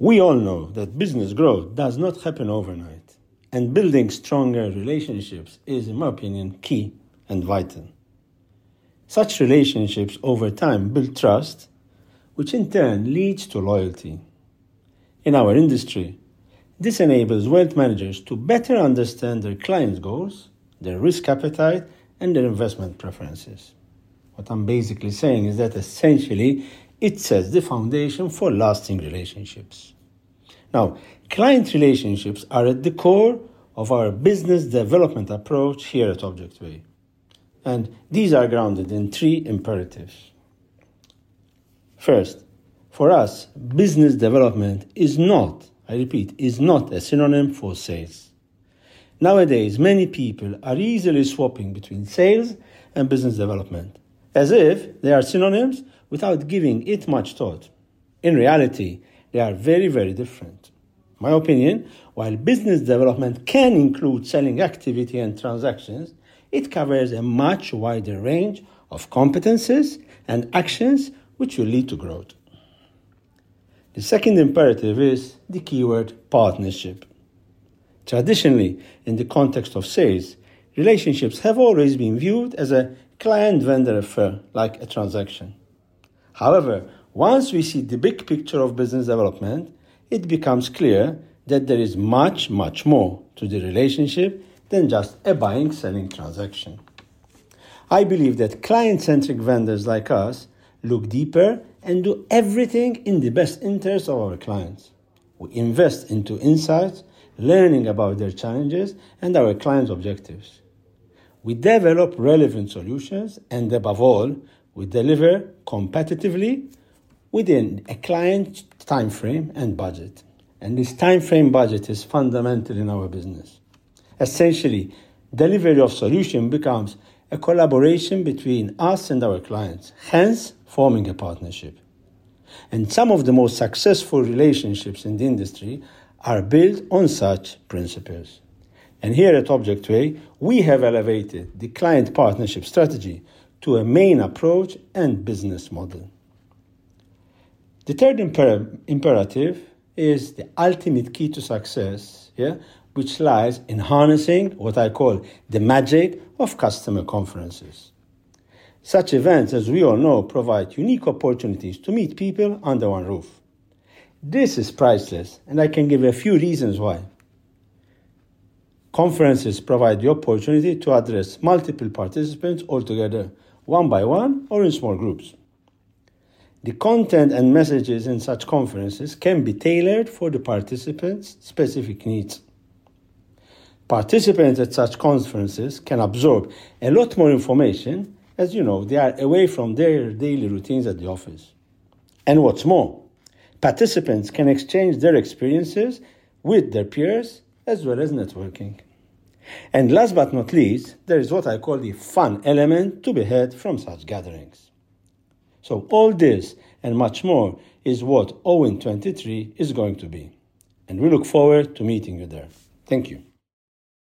We all know that business growth does not happen overnight, and building stronger relationships is, in my opinion, key and vital. Such relationships over time build trust, which in turn leads to loyalty. In our industry, this enables wealth managers to better understand their clients' goals, their risk appetite, and their investment preferences. What I'm basically saying is that essentially it sets the foundation for lasting relationships. Now, client relationships are at the core of our business development approach here at Objectway. And these are grounded in three imperatives. First, for us, business development is not, I repeat, is not a synonym for sales. Nowadays, many people are easily swapping between sales and business development, as if they are synonyms without giving it much thought. In reality, they are very, very different. My opinion, while business development can include selling activity and transactions, it covers a much wider range of competences and actions which will lead to growth. The second imperative is the keyword partnership. Traditionally, in the context of sales, relationships have always been viewed as a client vendor affair, like a transaction. However, once we see the big picture of business development, it becomes clear that there is much, much more to the relationship than just a buying selling transaction. I believe that client centric vendors like us look deeper and do everything in the best interest of our clients. We invest into insights, learning about their challenges and our clients' objectives. We develop relevant solutions and, above all, we deliver competitively within a client time frame and budget. And this time frame budget is fundamental in our business. Essentially, delivery of solution becomes a collaboration between us and our clients, hence forming a partnership. And some of the most successful relationships in the industry are built on such principles. And here at Objectway, we have elevated the client partnership strategy to a main approach and business model. The third imper- imperative is the ultimate key to success, yeah, which lies in harnessing what I call the magic of customer conferences. Such events, as we all know, provide unique opportunities to meet people under one roof. This is priceless, and I can give a few reasons why. Conferences provide the opportunity to address multiple participants all together, one by one or in small groups. The content and messages in such conferences can be tailored for the participants' specific needs. Participants at such conferences can absorb a lot more information as you know they are away from their daily routines at the office. And what's more, participants can exchange their experiences with their peers as well as networking. And last but not least, there is what I call the fun element to be had from such gatherings. So all this and much more is what Owen 23 is going to be. And we look forward to meeting you there. Thank you.